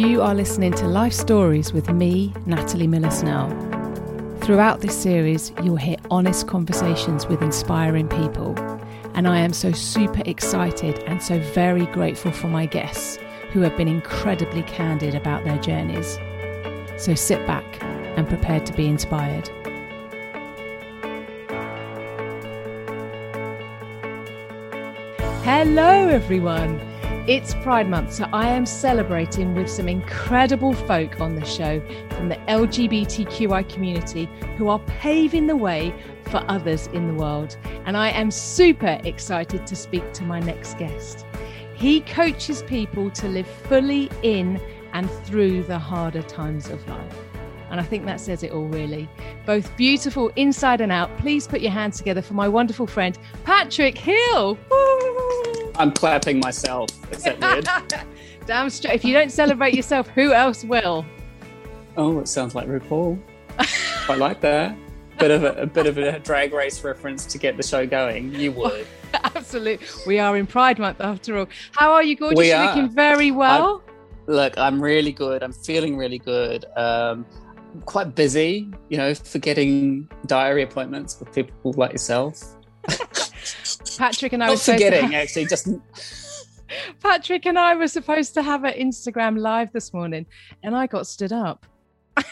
You are listening to Life Stories with me, Natalie Miller Snell. Throughout this series, you'll hear honest conversations with inspiring people. And I am so super excited and so very grateful for my guests who have been incredibly candid about their journeys. So sit back and prepare to be inspired. Hello, everyone. It's Pride Month, so I am celebrating with some incredible folk on the show from the LGBTQI community who are paving the way for others in the world. And I am super excited to speak to my next guest. He coaches people to live fully in and through the harder times of life. And I think that says it all, really. Both beautiful inside and out. Please put your hands together for my wonderful friend, Patrick Hill. Woo! I'm clapping myself. Is that weird? Damn straight. If you don't celebrate yourself, who else will? Oh, it sounds like RuPaul. I like that. Bit of a, a, bit of a drag race reference to get the show going. You would. Absolutely. We are in Pride Month after all. How are you, gorgeous? We You're looking very well. I, look, I'm really good. I'm feeling really good. Um, quite busy, you know, forgetting diary appointments with people like yourself. Patrick and I were forgetting, have... actually, just. Patrick and I were supposed to have an Instagram live this morning, and I got stood up.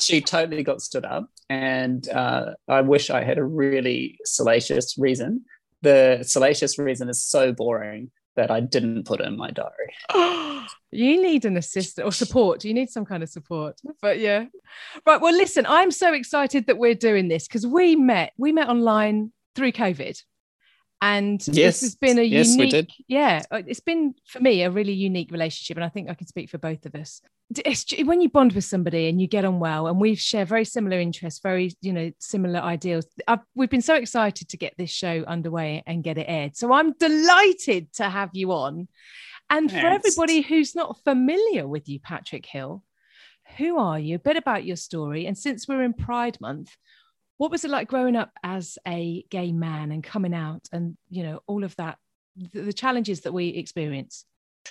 she totally got stood up, and uh, I wish I had a really salacious reason. The salacious reason is so boring that I didn't put it in my diary. you need an assistant or support. You need some kind of support. But yeah. Right. Well, listen, I'm so excited that we're doing this because we met, we met online through COVID. And yes, this has been a yes, unique, yeah, uh, it's been for me a really unique relationship. And I think I can speak for both of us. It's, when you bond with somebody and you get on well, and we share very similar interests, very, you know, similar ideals. I've, we've been so excited to get this show underway and get it aired. So I'm delighted to have you on. And for everybody who's not familiar with you, Patrick Hill, who are you? A bit about your story. And since we're in Pride Month, what was it like growing up as a gay man and coming out and you know all of that the, the challenges that we experience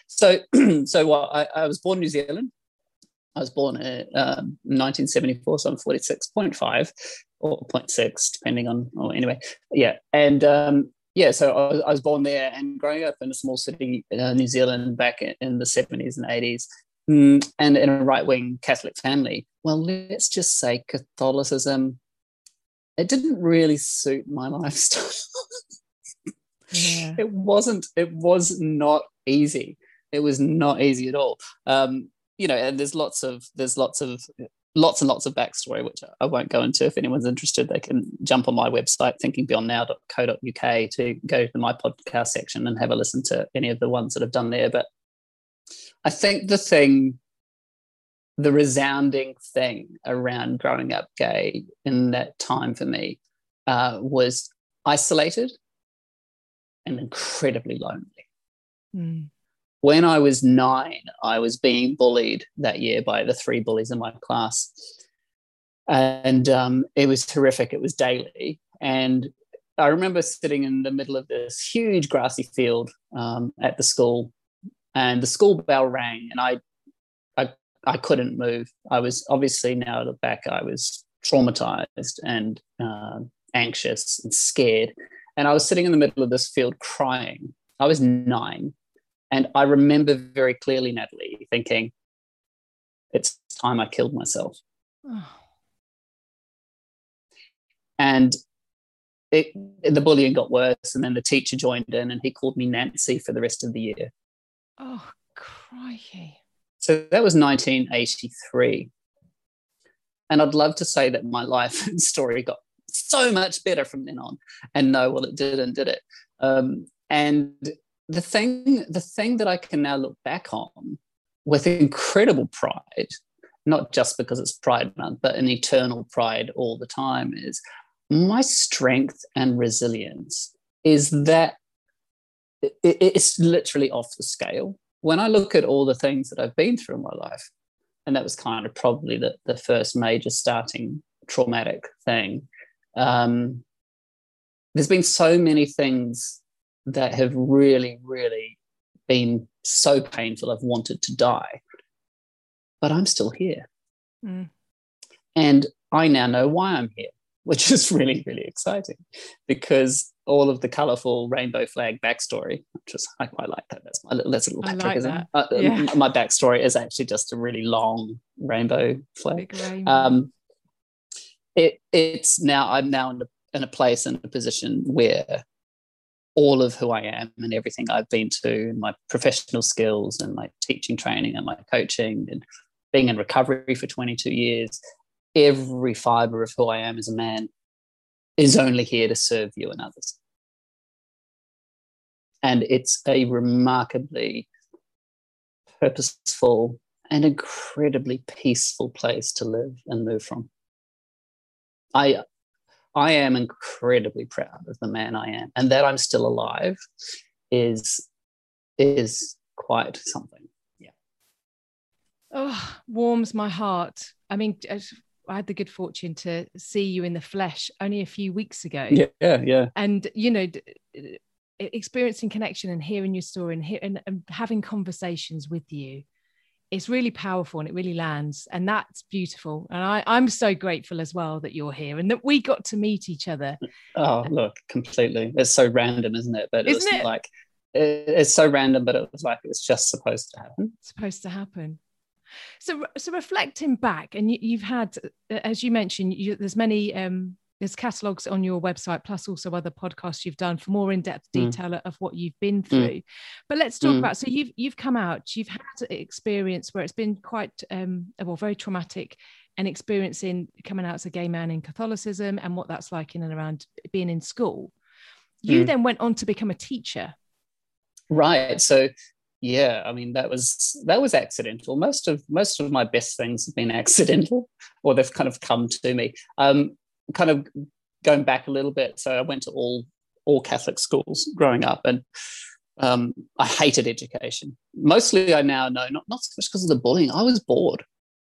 so so I, I, was born in new zealand. I was born in um, 1974 so i'm 46.5 or 0.6 depending on oh, anyway. Yeah and um, yeah so I was, I was, born there and growing up in a small city uh, new zealand back in, in the 70s and 80s mm, and in a right-wing catholic family. Well let's just say catholicism it didn't really suit my lifestyle. yeah. It wasn't, it was not easy. It was not easy at all. Um, you know, and there's lots of, there's lots of, lots and lots of backstory, which I won't go into. If anyone's interested, they can jump on my website, thinkingbeyondnow.co.uk, to go to my podcast section and have a listen to any of the ones that I've done there. But I think the thing the resounding thing around growing up gay in that time for me uh, was isolated and incredibly lonely. Mm. When I was nine, I was being bullied that year by the three bullies in my class. And um, it was horrific. It was daily. And I remember sitting in the middle of this huge grassy field um, at the school, and the school bell rang, and I I couldn't move. I was obviously now look back, I was traumatized and uh, anxious and scared. And I was sitting in the middle of this field crying. I was nine. And I remember very clearly, Natalie, thinking, it's time I killed myself. Oh. And it, the bullying got worse. And then the teacher joined in and he called me Nancy for the rest of the year. Oh, crikey. So that was 1983. And I'd love to say that my life and story got so much better from then on. And no, well, it didn't, did it? Um, and the thing, the thing that I can now look back on with incredible pride, not just because it's Pride Month, but an eternal pride all the time, is my strength and resilience is that it's literally off the scale when I look at all the things that I've been through in my life, and that was kind of probably the, the first major starting traumatic thing, um, there's been so many things that have really, really been so painful. I've wanted to die. but I'm still here. Mm. And I now know why I'm here, which is really, really exciting because all of the colorful rainbow flag backstory, which is, I quite like that. That's, my, that's a little Patrick, like that. Uh, Yeah. My backstory is actually just a really long rainbow flag. Rainbow. Um, it, it's now, I'm now in a, in a place and a position where all of who I am and everything I've been to, and my professional skills and my teaching training and my coaching and being in recovery for 22 years, every fiber of who I am as a man is only here to serve you and others. And it's a remarkably purposeful and incredibly peaceful place to live and move from. I I am incredibly proud of the man I am, and that I'm still alive is is quite something. Yeah. oh, warms my heart. I mean, I had the good fortune to see you in the flesh only a few weeks ago. Yeah, yeah, yeah. and you know d- experiencing connection and hearing your story and, hear, and, and having conversations with you it's really powerful and it really lands and that's beautiful and I, i'm so grateful as well that you're here and that we got to meet each other Oh, look, completely. It's so random, isn't it? But it Isn't was it? like it's so random, but it was like it's just supposed to happen. supposed to happen so so reflecting back and you, you've had uh, as you mentioned you, there's many um there's catalogs on your website plus also other podcasts you've done for more in-depth Mm. detail of what you've been through but let's talk Mm. about so you've you've come out you've had an experience where it's been quite um well very traumatic and experiencing coming out as a gay man in catholicism and what that's like in and around being in school you Mm. then went on to become a teacher Right. So yeah, I mean that was that was accidental. Most of most of my best things have been accidental, or they've kind of come to me. Um, kind of going back a little bit. So I went to all all Catholic schools growing up, and um, I hated education. Mostly, I now know not not so much because of the bullying. I was bored.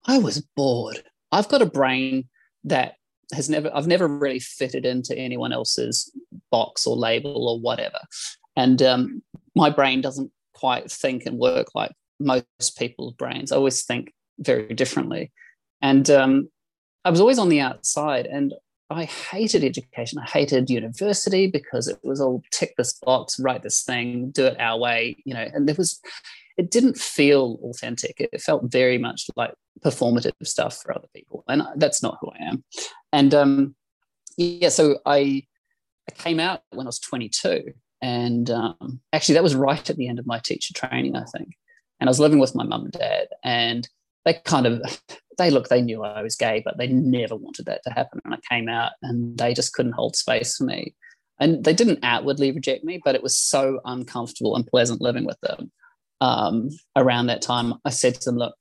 I was bored. I've got a brain that has never I've never really fitted into anyone else's box or label or whatever, and um, my brain doesn't quite think and work like most people's brains. I always think very differently. And um, I was always on the outside and I hated education. I hated university because it was all tick this box, write this thing, do it our way, you know, and there was, it didn't feel authentic. It felt very much like performative stuff for other people. And that's not who I am. And um, yeah, so I, I came out when I was 22 and um, actually that was right at the end of my teacher training i think. And i was living with my mum and dad and they kind of they look they knew i was gay but they never wanted that to happen and i came out and they just couldn't hold space for me. And they didn't outwardly reject me but it was so uncomfortable and pleasant living with them um, around that time. I said to them look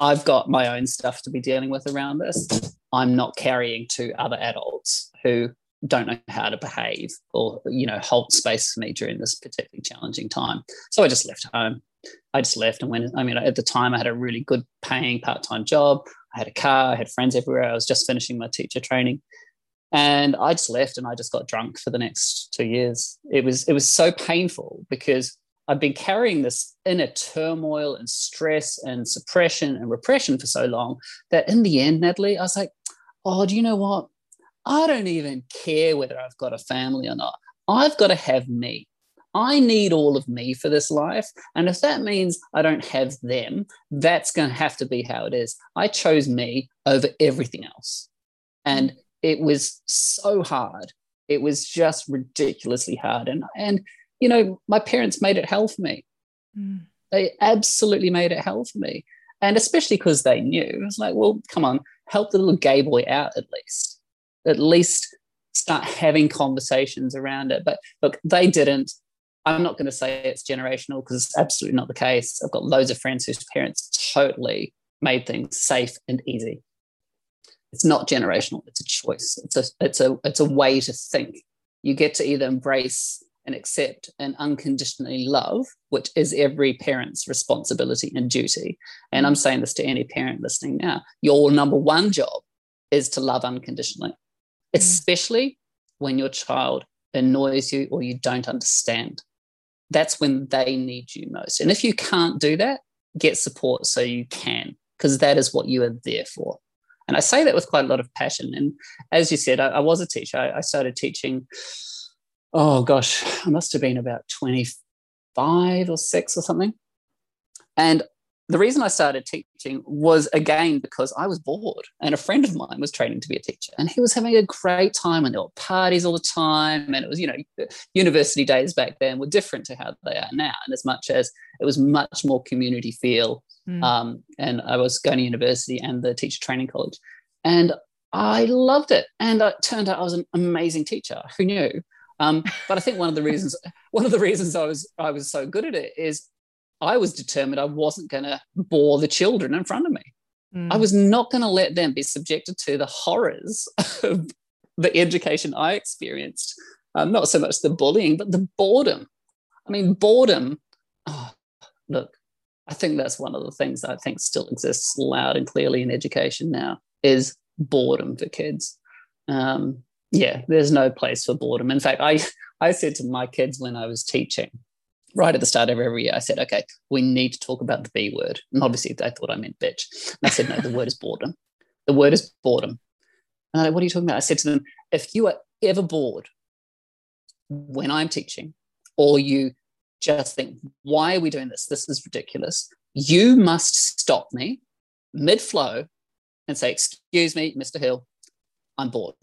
i've got my own stuff to be dealing with around this. I'm not carrying to other adults who don't know how to behave or you know hold space for me during this particularly challenging time. So i just left home. I just left and went i mean at the time i had a really good paying part-time job. I had a car i had friends everywhere. I was just finishing my teacher training. And i just left and i just got drunk for the next two years. It was it was so painful because i've been carrying this inner turmoil and stress and suppression and repression for so long that in the end natalie i was like oh do you know what I don't even care whether I've got a family or not. I've got to have me. I need all of me for this life. And if that means I don't have them, that's going to have to be how it is. I chose me over everything else. And it was so hard. It was just ridiculously hard. And, and you know, my parents made it hell for me. Mm. They absolutely made it hell for me. And especially because they knew. It was like, well, come on, help the little gay boy out at least at least start having conversations around it. But look, they didn't. I'm not going to say it's generational because it's absolutely not the case. I've got loads of friends whose parents totally made things safe and easy. It's not generational. It's a choice. It's a it's a it's a way to think. You get to either embrace and accept and unconditionally love, which is every parent's responsibility and duty. And I'm saying this to any parent listening now. Your number one job is to love unconditionally Mm. especially when your child annoys you or you don't understand. That's when they need you most. And if you can't do that, get support so you can, because that is what you are there for. And I say that with quite a lot of passion. And as you said, I, I was a teacher. I, I, started teaching, oh gosh, I must have been about 25 or six or something. And the reason I started teaching was again because I was bored, and a friend of mine was training to be a teacher, and he was having a great time, and there were parties all the time, and it was you know university days back then were different to how they are now, and as much as it was much more community feel, mm. um, and I was going to university and the teacher training college, and I loved it, and it turned out I was an amazing teacher. Who knew? Um, but I think one of the reasons one of the reasons I was I was so good at it is I was determined I wasn't going to bore the children in front of me. Mm. I was not going to let them be subjected to the horrors of the education I experienced. Um, not so much the bullying, but the boredom. I mean, boredom. Oh, look, I think that's one of the things I think still exists loud and clearly in education now is boredom for kids. Um, yeah, there's no place for boredom. In fact, I I said to my kids when I was teaching, right at the start of every year, I said, okay, we need to talk about the B word. And obviously, they thought I meant bitch. And I said, no, the word is boredom. The word is boredom. And I, said, what are you talking about? I said to them, if you are ever bored when I'm teaching, or you just think, why are we doing this? This is ridiculous. You must stop me mid flow and say, excuse me, Mr. Hill, I'm bored.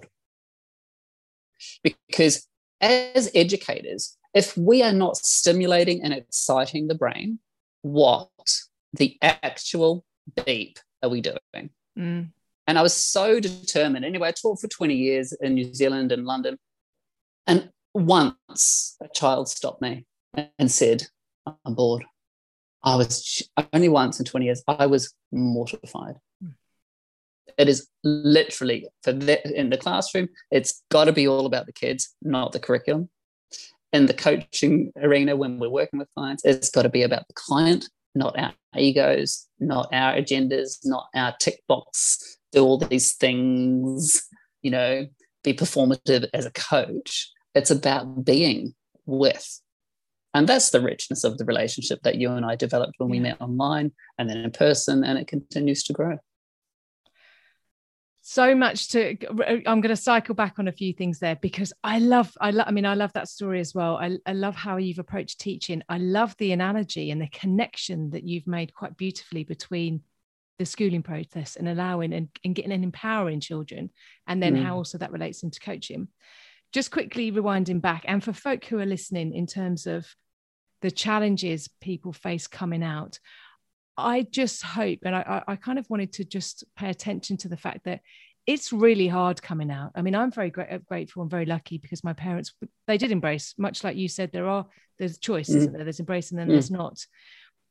Because as educators, if we are not stimulating and exciting the brain, what the actual beep are we doing? Mm. And I was so determined. Anyway, I taught for 20 years in New Zealand and London. And once a child stopped me and said, I'm bored. I was only once in 20 years, I was mortified. Mm. It is literally for the, in the classroom, it's got to be all about the kids, not the curriculum in the coaching arena when we're working with clients, it's got to be about the client, not our egos, not our agendas, not our tick box, do all these things, you know, be performative as a coach. It's about being with. And that's the richness of the relationship that you and I developed when we met online and then in person, and it continues to grow so much to i'm going to cycle back on a few things there because i love i love i mean i love that story as well. I, I love how you've approached teaching. I love the analogy and the connection that you've made quite beautifully between the schooling process and allowing and, and getting and empowering children and then mm. how also that relates into coaching. Just quickly rewinding back and for folk who are listening in terms of the challenges people face coming out I just hope, and I, I kind of wanted to just pay attention to the fact that it's really hard coming out. I mean, I'm very gra- grateful and very lucky because my parents they did embrace, much like you said, there are there's choice, mm. isn't there? There's embrace and then mm. there's not.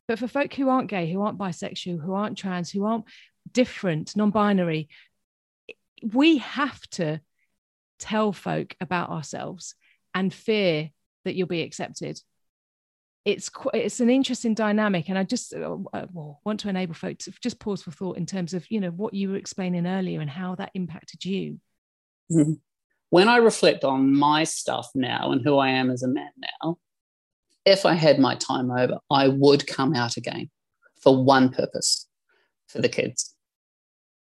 But for folk who aren't gay, who aren't bisexual, who aren't trans, who aren't different, non-binary, we have to tell folk about ourselves and fear that you'll be accepted it's it's an interesting dynamic and i just uh, uh, want to enable folks to just pause for thought in terms of you know what you were explaining earlier and how that impacted you. Mm-hmm. when i reflect on my stuff now and who i am as a man now if i had my time over i would come out again for one purpose for the kids.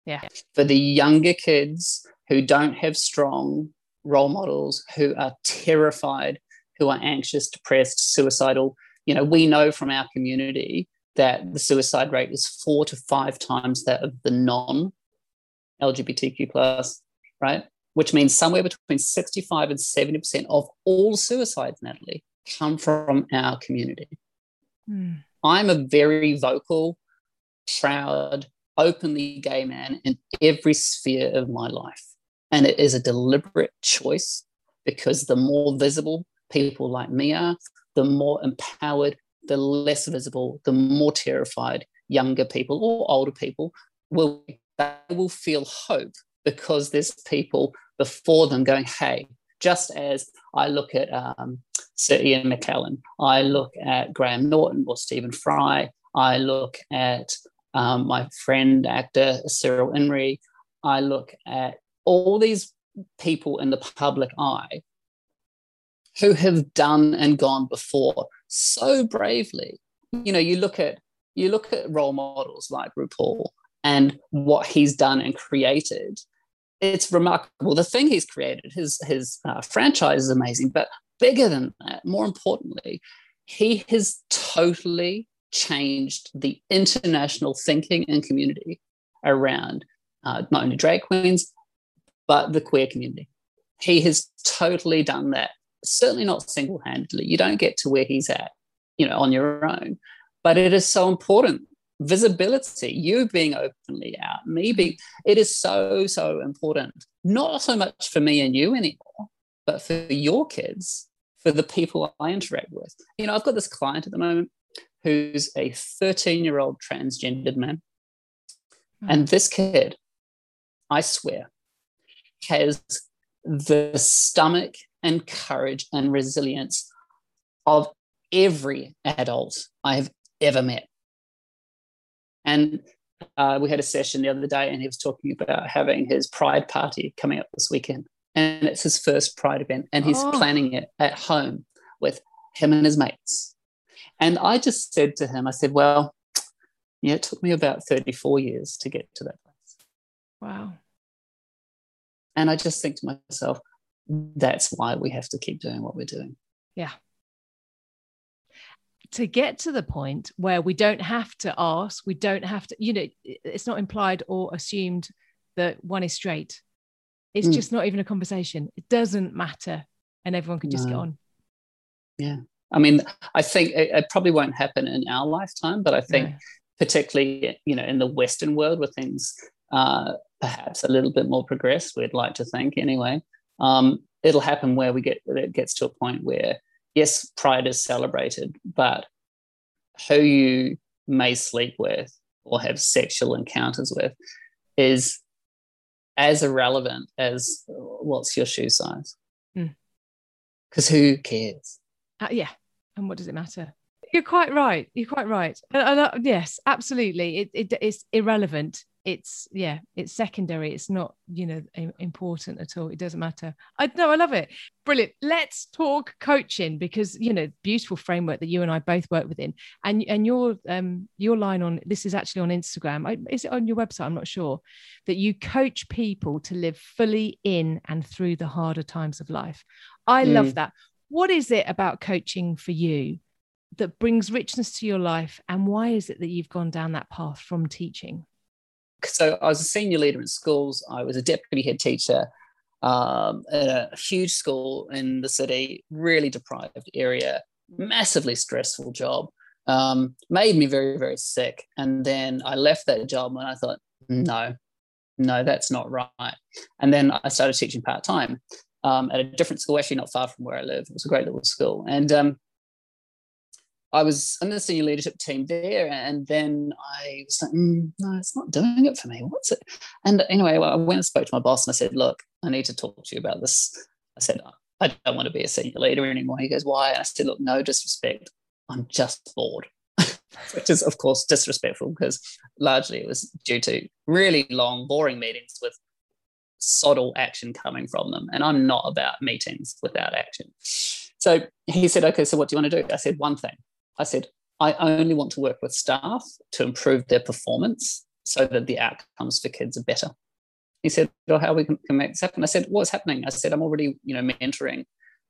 Yeah. For the younger kids who don't have strong role models who are terrified who are anxious, depressed, suicidal. You know, we know from our community that the suicide rate is four to five times that of the non LGBTQ plus, right? Which means somewhere between 65 and 70% of all suicides, Natalie, come from our community. Mm. I'm a very vocal, proud, openly gay man in every sphere of my life. And it is a deliberate choice because the more visible people like me are, the more empowered, the less visible, the more terrified younger people or older people will they will feel hope because there's people before them going, hey, just as I look at um, Sir Ian McKellen, I look at Graham Norton or Stephen Fry, I look at um, my friend actor Cyril Nri, I look at all these people in the public eye who have done and gone before so bravely. You know, you look at you look at role models like RuPaul and what he's done and created, it's remarkable. The thing he's created, his his uh, franchise is amazing, but bigger than that, more importantly, he has totally changed the international thinking and community around uh, not only drag queens but the queer community. He has totally done that. Certainly not single-handedly. You don't get to where he's at, you know, on your own. But it is so important visibility, you being openly out, me being, it is so, so important. Not so much for me and you anymore, but for your kids, for the people I interact with. You know, I've got this client at the moment who's a 13 year old transgendered man. Mm. And this kid, I swear, has the stomach and courage and resilience of every adult I have ever met. And uh, we had a session the other day, and he was talking about having his pride party coming up this weekend. And it's his first pride event, and he's oh. planning it at home with him and his mates. And I just said to him, I said, Well, yeah, it took me about 34 years to get to that place. Wow. And I just think to myself, that's why we have to keep doing what we're doing. Yeah to get to the point where we don't have to ask, we don't have to, you know, it's not implied or assumed that one is straight. It's mm. just not even a conversation. It doesn't matter. And everyone can just no. get on. Yeah. I mean, I think it, it, probably won't happen in our lifetime, but I think no. particularly, you know, in the Western world where things uh, perhaps a little bit more progressed, we'd like to think anyway, um, it'll happen where we get, it gets to a point where yes, pride is celebrated, but who you may sleep with or have sexual encounters with is as irrelevant as what's your shoe size. Because mm. who cares? Uh, yeah. And what does it matter? You're quite right. You're quite right. Uh, yes, absolutely. It, it, it's irrelevant. It's yeah it's secondary. It's not you know important at all. It doesn't matter. I know i love it. Brilliant. Let's talk coaching because you know beautiful framework that you and i both work within. And and your um your line on this is actually on instagram. Is it on your website? I'm not sure. That you coach people to live fully in and through the harder times of life. I mm. love that. What is it about coaching for you that brings richness to your life and why is it that you've gone down that path from teaching so I was a senior leader in schools. I was a deputy head teacher um, at a huge school in the city, really deprived area, massively stressful job. Um, made me very, very sick. And then I left that job and I thought, no, no, that's not right. And then I started teaching part time um, at a different school, actually not far from where I live. It was a great little school. And um, I was in the senior leadership team there, and then I was like, mm, no, it's not doing it for me. What's it? And anyway, I went and spoke to my boss, and I said, look, I need to talk to you about this. I said, I don't want to be a senior leader anymore. He goes, why? And I said, look, no disrespect. I'm just bored, which is, of course, disrespectful because largely it was due to really long, boring meetings with soddle action coming from them. And I'm not about meetings without action. So he said, okay, so what do you want to do? I said, one thing. I said, I only want to work with staff to improve their performance so that the outcomes for kids are better. He said, well, how we can, can make this happen? I said, what's happening? I said, I'm already, you know, mentoring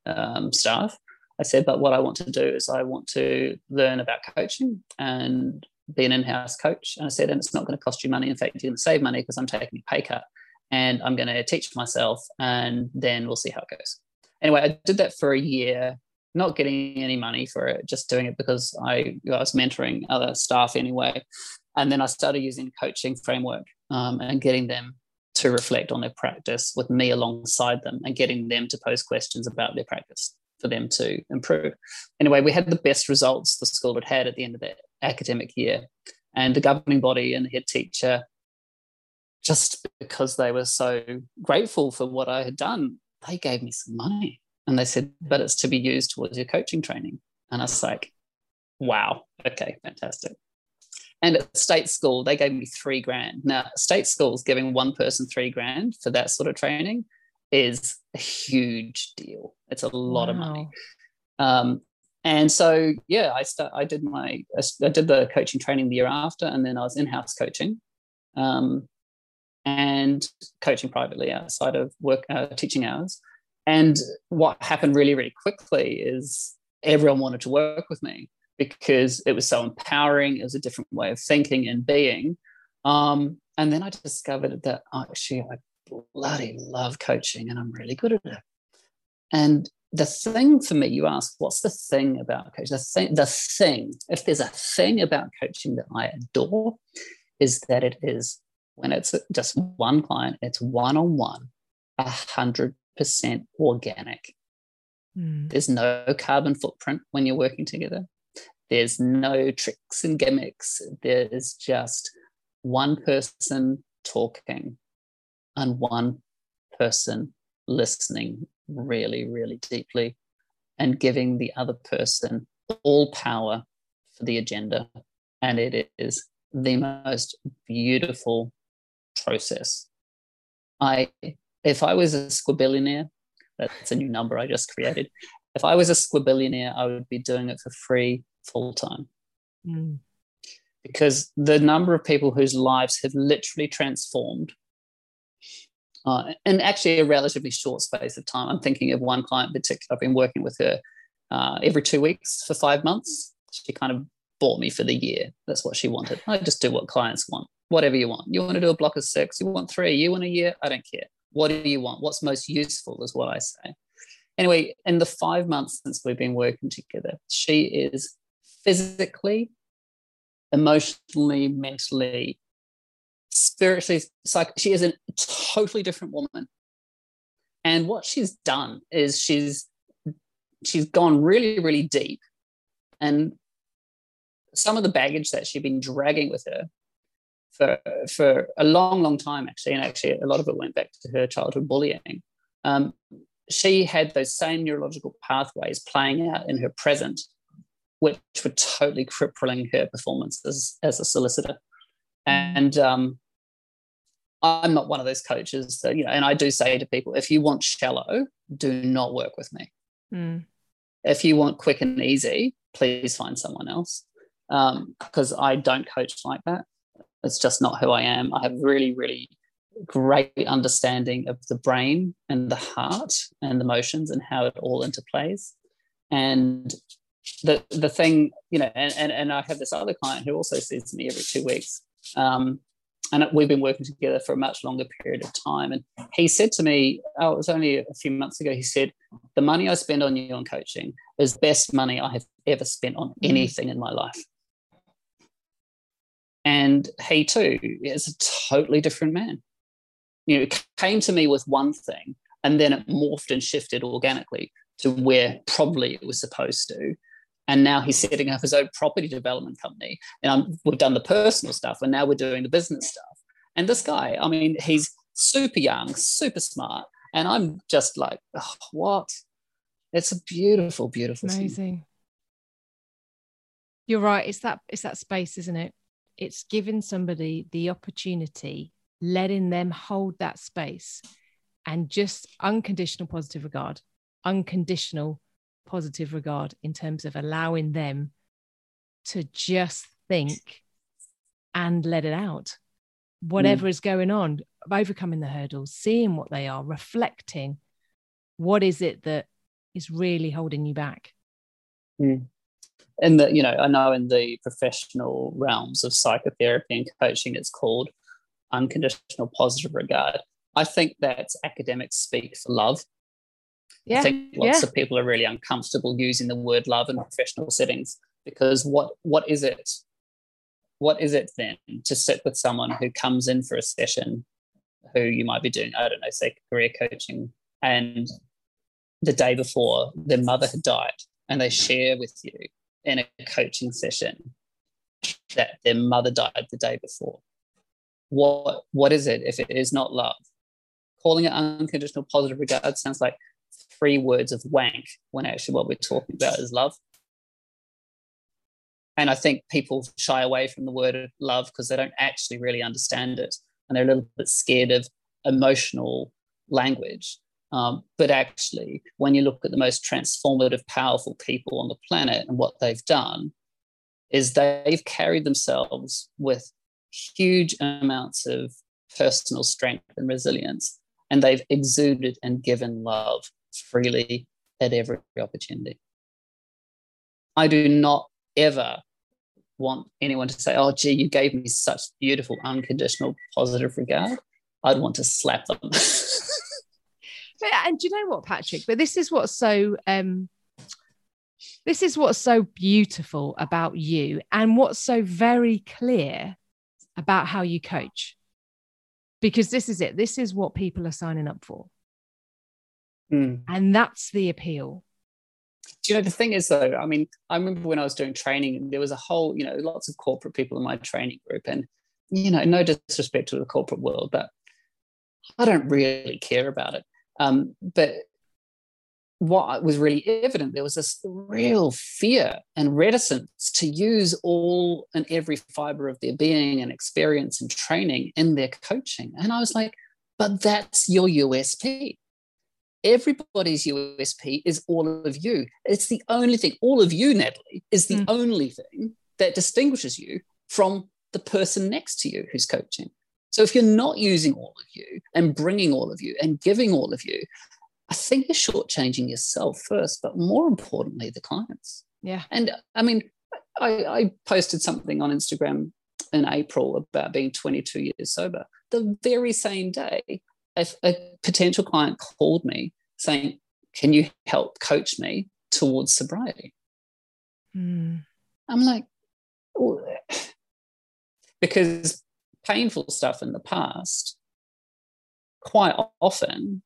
um, staff. I said, but what I want to do is I want to learn about coaching and be an in-house coach. And I said, and it's not going to cost you money. In fact, you're going to save money because I'm taking a pay cut and I'm going to teach myself and then we'll see how it goes. Anyway, I did that for a year not getting any money for it, just doing it because I, I was mentoring other staff anyway. And then I started using coaching framework um, and getting them to reflect on their practice with me alongside them and getting them to pose questions about their practice for them to improve. Anyway, we had the best results the school had had at the end of the academic year. And the governing body and the head teacher, just because they were so grateful for what I had done, they gave me some money. And they said, but it's to be used towards your coaching training. And I was like, wow, okay, fantastic. And at state school, they gave me three grand. Now, state schools giving one person three grand for that sort of training is a huge deal. It's a lot wow. of money. Um, and so yeah i start i did my i did the coaching training the year after and then i was in-house coaching um, and coaching privately outside of work uh, teaching hours and what happened really really quickly is everyone wanted to work with me because it was so empowering it was a different way of thinking and being um, and then i discovered that actually i bloody love coaching and i'm really good at it and the thing for me, you ask, what's the thing about coaching? The thing, the thing, if there's a thing about coaching that I adore, is that it is when it's just one client, it's one on one, a hundred percent organic. Mm. There's no carbon footprint when you're working together. There's no tricks and gimmicks. There's just one person talking and one person listening really, really deeply and giving the other person all power for the agenda. And it is the most beautiful process. I, if I was a squabillionaire, that's a new number I just created. If I was a squabillionaire, I would be doing it for free full time. Mm. Because the number of people whose lives have literally transformed uh, in actually a relatively short space of time. I'm thinking of one client in particular. I've been working with her uh, every two weeks for five months. She kind of bought me for the year. That's what she wanted. I just do what clients want, whatever you want. You want to do a block of six, you want three, you want a year, I don't care. What do you want? What's most useful is what I say. Anyway, in the five months since we've been working together, she is physically, emotionally, mentally, spiritually psych- she is a totally different woman and what she's done is she's she's gone really really deep and some of the baggage that she'd been dragging with her for for a long long time actually and actually a lot of it went back to her childhood bullying um, she had those same neurological pathways playing out in her present which were totally crippling her performance as, as a solicitor and um, I'm not one of those coaches that, you know, and I do say to people, if you want shallow, do not work with me. Mm. If you want quick and easy, please find someone else. Because um, I don't coach like that. It's just not who I am. I have really, really great understanding of the brain and the heart and the emotions and how it all interplays. And the the thing, you know, and, and, and I have this other client who also sees me every two weeks. Um, and we've been working together for a much longer period of time. And he said to me, oh, it was only a few months ago, he said, the money I spend on you on coaching is the best money I have ever spent on mm-hmm. anything in my life. And he too is a totally different man. You know, came to me with one thing and then it morphed and shifted organically to where probably it was supposed to. And now he's setting up his own property development company. And I'm, we've done the personal stuff and now we're doing the business stuff. And this guy i mean he's super young super smart. And i'm just like oh, what? It's a beautiful beautiful amazing. Thing. you're right. It's that it's that space isn't it it's giving somebody the opportunity letting them hold that space and just unconditional positive regard unconditional positive regard in terms of allowing them to just think and let it out whatever mm. is going on overcoming the hurdles seeing what they are reflecting what is it that is really holding you back mm. And the you know i know in the professional realms of psychotherapy and coaching it's called unconditional positive regard i think that's academic speak for love yeah. I think lots yeah. of people are really uncomfortable using the word love in professional settings because what what is it? What is it then to sit with someone who comes in for a session who you might be doing, I don't know, say career coaching, and the day before their mother had died, and they share with you in a coaching session that their mother died the day before. What what is it if it is not love? Calling it unconditional positive regard sounds like three words of wank when actually what we're talking about is love. And I think people shy away from the word love because they don't actually really understand it. And they're a little bit scared of emotional language. Um, but actually, when you look at the most transformative, powerful people on the planet and what they've done, is they've carried themselves with huge amounts of personal strength and resilience, and they've exuded and given love freely at every opportunity. I do not ever want anyone to say, oh, gee, you gave me such beautiful, unconditional, positive regard. I'd want to slap them. and do you know what, Patrick? But this is what's so um this is what's so beautiful about you and what's so very clear about how you coach. Because this is it. This is what people are signing up for. Mm. And that's the appeal. Do you know the thing is though? I mean, I remember when I was doing training, and there was a whole, you know, lots of corporate people in my training group, and you know, no disrespect to the corporate world, but I don't really care about it. Um, but what was really evident, there was this real fear and reticence to use all and every fiber of their being and experience and training in their coaching. And I was like, but that's your USP. Everybody's USP is all of you. It's the only thing, all of you, Natalie, is the mm. only thing that distinguishes you from the person next to you who's coaching. So if you're not using all of you and bringing all of you and giving all of you, I think you're shortchanging yourself first, but more importantly, the clients. Yeah. And I mean, I, I posted something on Instagram in April about being 22 years sober. The very same day, a, a potential client called me saying, Can you help coach me towards sobriety? Mm. I'm like, oh. because painful stuff in the past quite often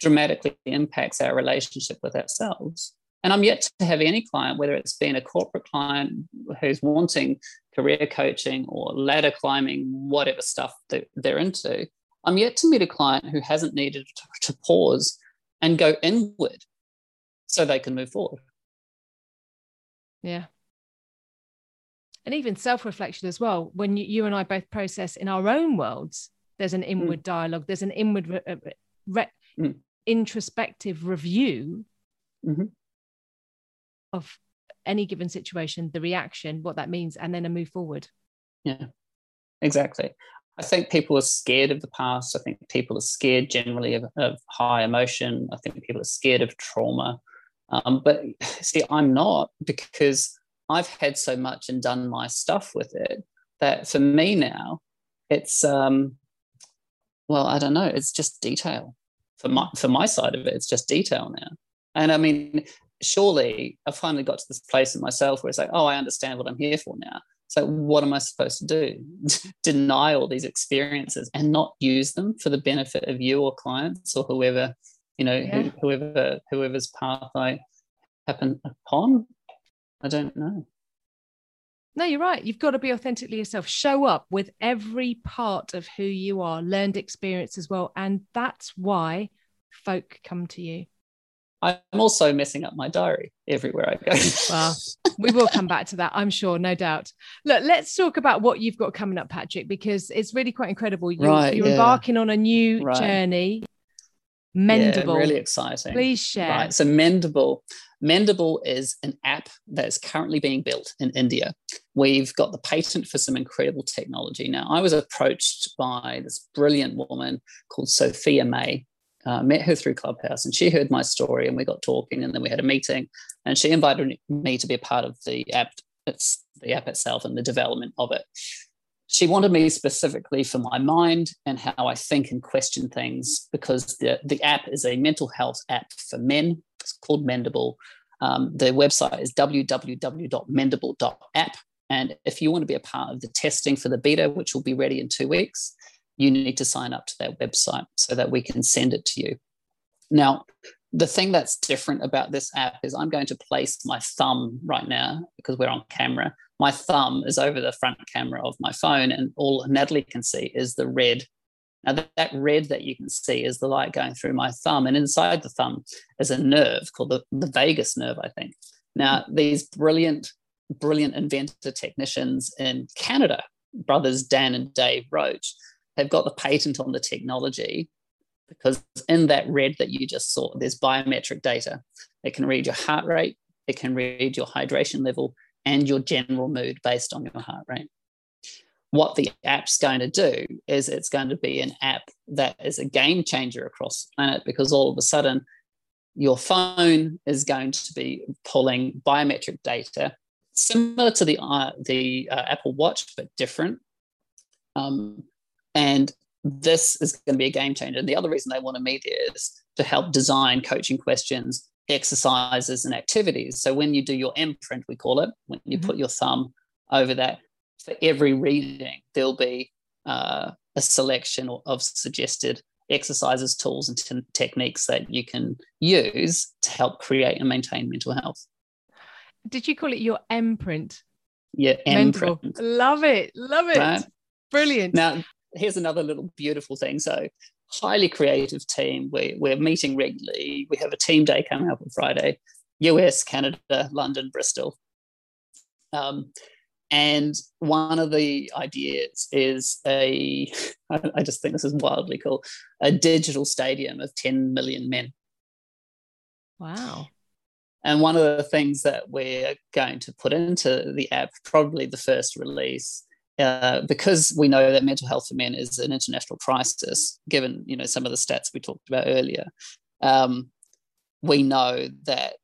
dramatically impacts our relationship with ourselves. And I'm yet to have any client, whether it's been a corporate client who's wanting career coaching or ladder climbing, whatever stuff that they're into, I'm yet to meet a client who hasn't needed to, to pause and go inward so they can move forward. Yeah and even self-reflection as well when you, you and i both process in our own worlds there's an mm. inward mm. dialogue there's an inward re- uh, re- mm. introspective review mm-hmm. of any given situation the reaction what that means and then a move forward yeah exactly i think people are scared of the past i think people are scared generally of, of high emotion i think people are scared of trauma um, but see i'm not because I've had so much and done my stuff with it that for me now, it's um, well, I don't know, it's just detail for my for my side of it. It's just detail now, and I mean, surely I finally got to this place in myself where it's like, oh, I understand what I'm here for now. So what am I supposed to do? Deny all these experiences and not use them for the benefit of you or clients or whoever, you know, yeah. whoever whoever's path I happen upon. I don't know. No, you're right. You've got to be authentically yourself. Show up with every part of who you are, learned experience as well. And that's why folk come to you. I'm also messing up my diary everywhere I go. well, we will come back to that, I'm sure, no doubt. Look, let's talk about what you've got coming up, Patrick, because it's really quite incredible. You're, right, you're yeah. embarking on a new right. journey. Mendable. Yeah, really exciting. Please share. Right. So Mendable. Mendable is an app that is currently being built in India. We've got the patent for some incredible technology. Now, I was approached by this brilliant woman called Sophia May. Uh, met her through Clubhouse, and she heard my story, and we got talking, and then we had a meeting, and she invited me to be a part of the app. It's the app itself and the development of it she wanted me specifically for my mind and how I think and question things because the, the app is a mental health app for men. It's called Mendable. Um, the website is www.mendable.app. And if you want to be a part of the testing for the beta, which will be ready in two weeks, you need to sign up to that website so that we can send it to you. Now, the thing that's different about this app is I'm going to place my thumb right now because we're on camera my thumb is over the front camera of my phone, and all Natalie can see is the red. Now, that, red that you can see is the light going through my thumb, and inside the thumb is a nerve called the, the vagus nerve, I think. Now, these brilliant, brilliant inventor technicians in Canada, brothers Dan and Dave Roach, have got the patent on the technology because in that red that you just saw, there's biometric data. It can read your heart rate, it can read your hydration level and your general mood based on your heart rate. What the app's going to do is it's going to be an app that is a game changer across the planet because all of a sudden your phone is going to be pulling biometric data similar to the uh, the uh, Apple Watch but different. Um, and this is going to be a game changer. And the other reason they want to meet is to help design coaching questions, exercises, and activities. So when you do your imprint, we call it, when you mm-hmm. put your thumb over that, for every reading, there'll be uh, a selection of suggested exercises, tools, and t- techniques that you can use to help create and maintain mental health. Did you call it your imprint? Yeah, imprint. Love it. Love it. Right? Brilliant. Now, here's another little beautiful thing. So, highly creative team. We, we're meeting regularly. We have a team day coming up on Friday. US, Canada, London, Bristol. Um, and one of the ideas is a, I just think this is wildly cool, a digital stadium of 10 million men. Wow. And one of the things that we're going to put into the app, probably the first release, uh, because we know that mental health for men is an international crisis, given you know some of the stats we talked about earlier, um, we know that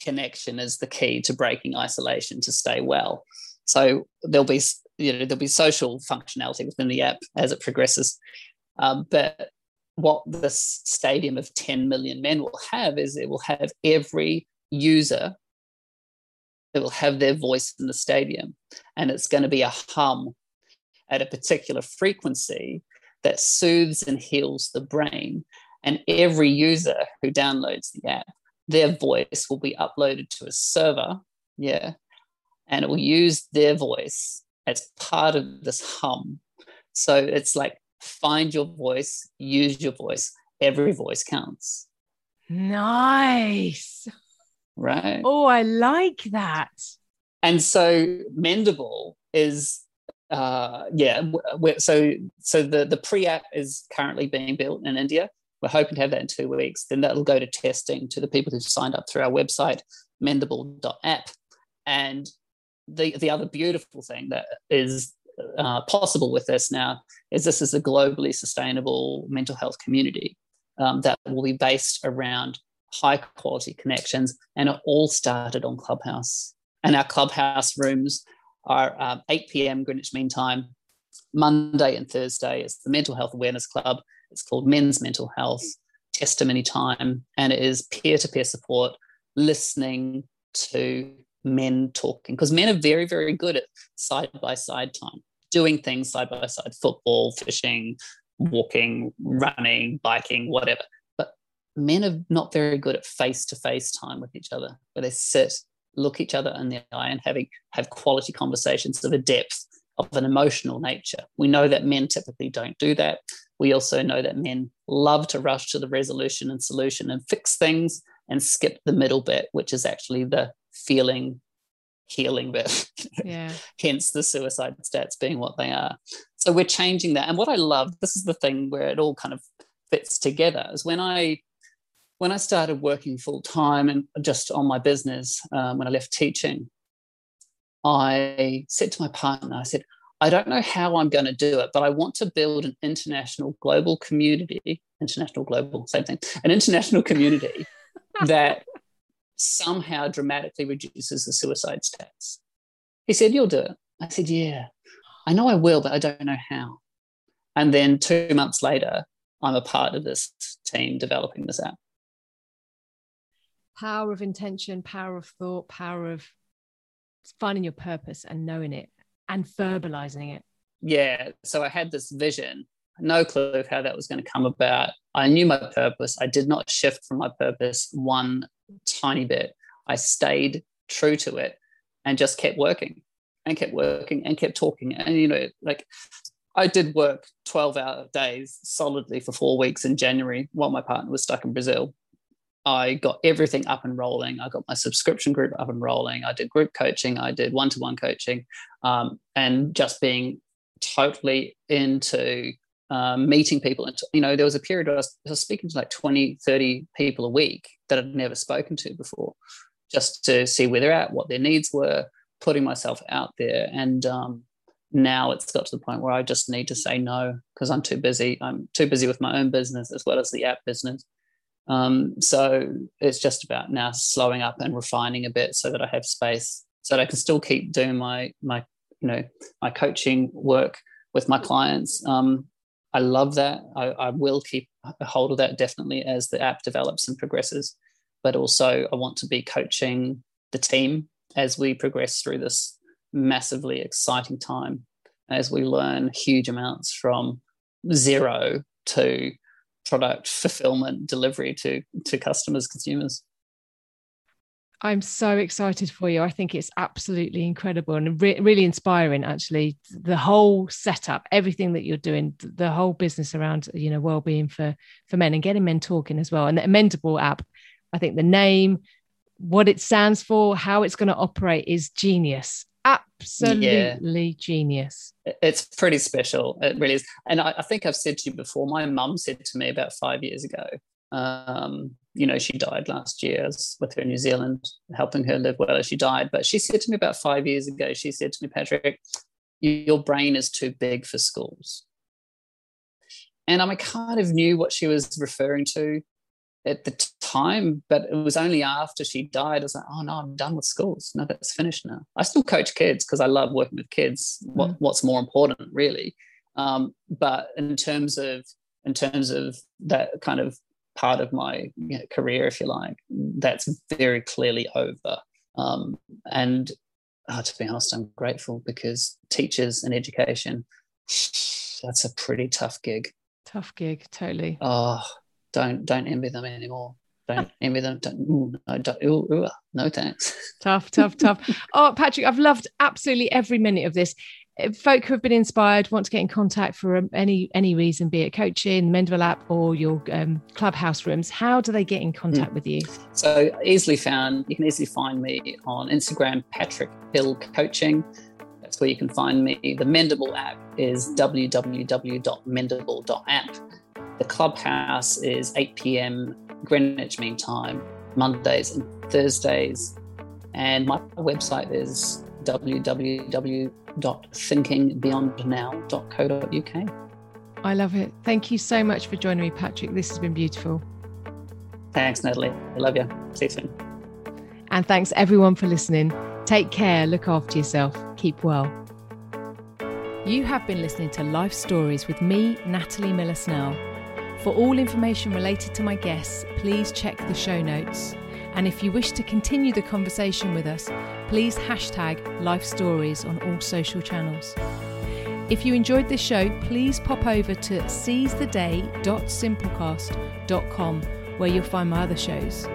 connection is the key to breaking isolation to stay well. So there'll be you know there'll be social functionality within the app as it progresses, um, but what this stadium of 10 million men will have is it will have every user it will have their voice in the stadium. And it's going to be a hum at a particular frequency that soothes and heals the brain. And every user who downloads the app their voice will be uploaded to a server yeah and it will use their voice as part of this hum. So it's like find your voice use your voice every voice counts. Nice right? Oh, I like that. And so Mendable is uh yeah so so the the pre-app is currently being built in india we're hoping to have that in two weeks then that'll go to testing to the people who've signed up through our website mendable.app and the the other beautiful thing that is uh, possible with this now is this is a globally sustainable mental health community um, that will be based around high quality connections, and it all started on Clubhouse. And our Clubhouse rooms are um, 8 p.m. Greenwich Mean Time, Monday and Thursday. It's the Mental Health Awareness Club. It's called Men's Mental Health Testimony Time, and it is peer to peer support, listening to men talking, because men are very, very good at side by side time, doing things side by side football, fishing, walking, running, biking, whatever men are not very good at face to face time with each other, where they sit, look each other in the eye, and having have quality conversations of a depth of an emotional nature. We know that men typically don't do that. We also know that men love to rush to the resolution and solution and fix things and skip the middle bit, which is actually the feeling healing bit. Yeah. Hence the suicide stats being what they are. So we're changing that. And what I love, this is the thing where it all kind of fits together, is when I when I started working full time and just on my business, um, when I left teaching, I said to my partner, I said, I don't know how I'm going to do it, but I want to build an international global community, international global, same thing, an international community that somehow dramatically reduces the suicide stats. He said, You'll do it. I said, Yeah, I know I will, but I don't know how. And then two months later, I'm a part of this team developing this app power of intention, power of thought, power of finding your purpose and knowing it and verbalizing it. Yeah. So I had this vision, no clue of how that was going to come about. I knew my purpose. I did not shift from my purpose one tiny bit. I stayed true to it and just kept working and kept working and kept talking. And, you know, like I did work 12 hour days solidly for four weeks in January while my partner was stuck in Brazil. I got everything up and rolling. I got my subscription group up and rolling. I did group coaching. I did one to one coaching, um, and just being totally into um, meeting people. And, you know, there was a period where I was, I was, speaking to like 20, 30 people a week that I'd never spoken to before, just to see where they're at, what their needs were, putting myself out there. And um, now it's got to the point where I just need to say no because I'm too busy. I'm too busy with my own business as well as the app business. Um, so it's just about now slowing up and refining a bit so that I have space so that I can still keep doing my my you know my coaching work with my clients. Um, I love that. I, I will keep a hold of that definitely as the app develops and progresses. But also, I want to be coaching the team as we progress through this massively exciting time as we learn huge amounts from zero to product fulfillment delivery to to customers consumers. I'm so excited for you. I think it's absolutely incredible and re- really inspiring actually. The whole setup everything that you're doing the whole business around you know well-being for for men and getting men talking as well. And the Amendable app i think the name what it stands for how it's going to operate is genius absolutely yeah. genius. It's pretty special. It really is. And I, I, think I've said to you before, my mum said to me about five years ago, um, you know, she died last year. with her in New Zealand, helping her live well as she died. But she said to me about five years ago, she said to me, Patrick, your brain is too big for schools. And I kind of knew what she was referring to at the time, but it was only after she died. I was like, oh no, I'm done with schools. No, that's finished now. I still coach kids because I love working with kids. Mm. What, what's more important, really? Um, but in terms of in terms of that kind of part of my you know, career, if you like, that's very clearly over. Um, and oh, to be honest, I'm grateful because teachers and education, that's a pretty tough gig. Tough gig, totally. Oh, don't don't envy them anymore. Don't envy them. Don't, no, don't, ooh, ooh, no thanks. Tough, tough, tough. Oh, Patrick, I've loved absolutely every minute of this. If folk who have been inspired want to get in contact for um, any any reason, be it coaching, Mendable app, or your um, clubhouse rooms, how do they get in contact mm. with you? So easily found. You can easily find me on Instagram, Patrick Hill Coaching. That's where you can find me. The Mendable app is www.mendable.app the clubhouse is 8 p.m. Greenwich Mean Time, Mondays and Thursdays. And my website is www.thinkingbeyondnow.co.uk. I love it. Thank you so much for joining me, Patrick. This has been beautiful. Thanks, Natalie. I love you. See you soon. And thanks everyone for listening. Take care, look after yourself, keep well. You have been listening to Life Stories with me, Natalie Miller Snell. For all information related to my guests, please check the show notes. And if you wish to continue the conversation with us, please hashtag Life Stories on all social channels. If you enjoyed this show, please pop over to seizetheday.simplecast.com where you'll find my other shows.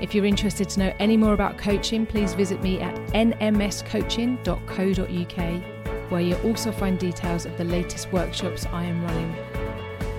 If you're interested to know any more about coaching, please visit me at nmscoaching.co.uk where you'll also find details of the latest workshops I am running.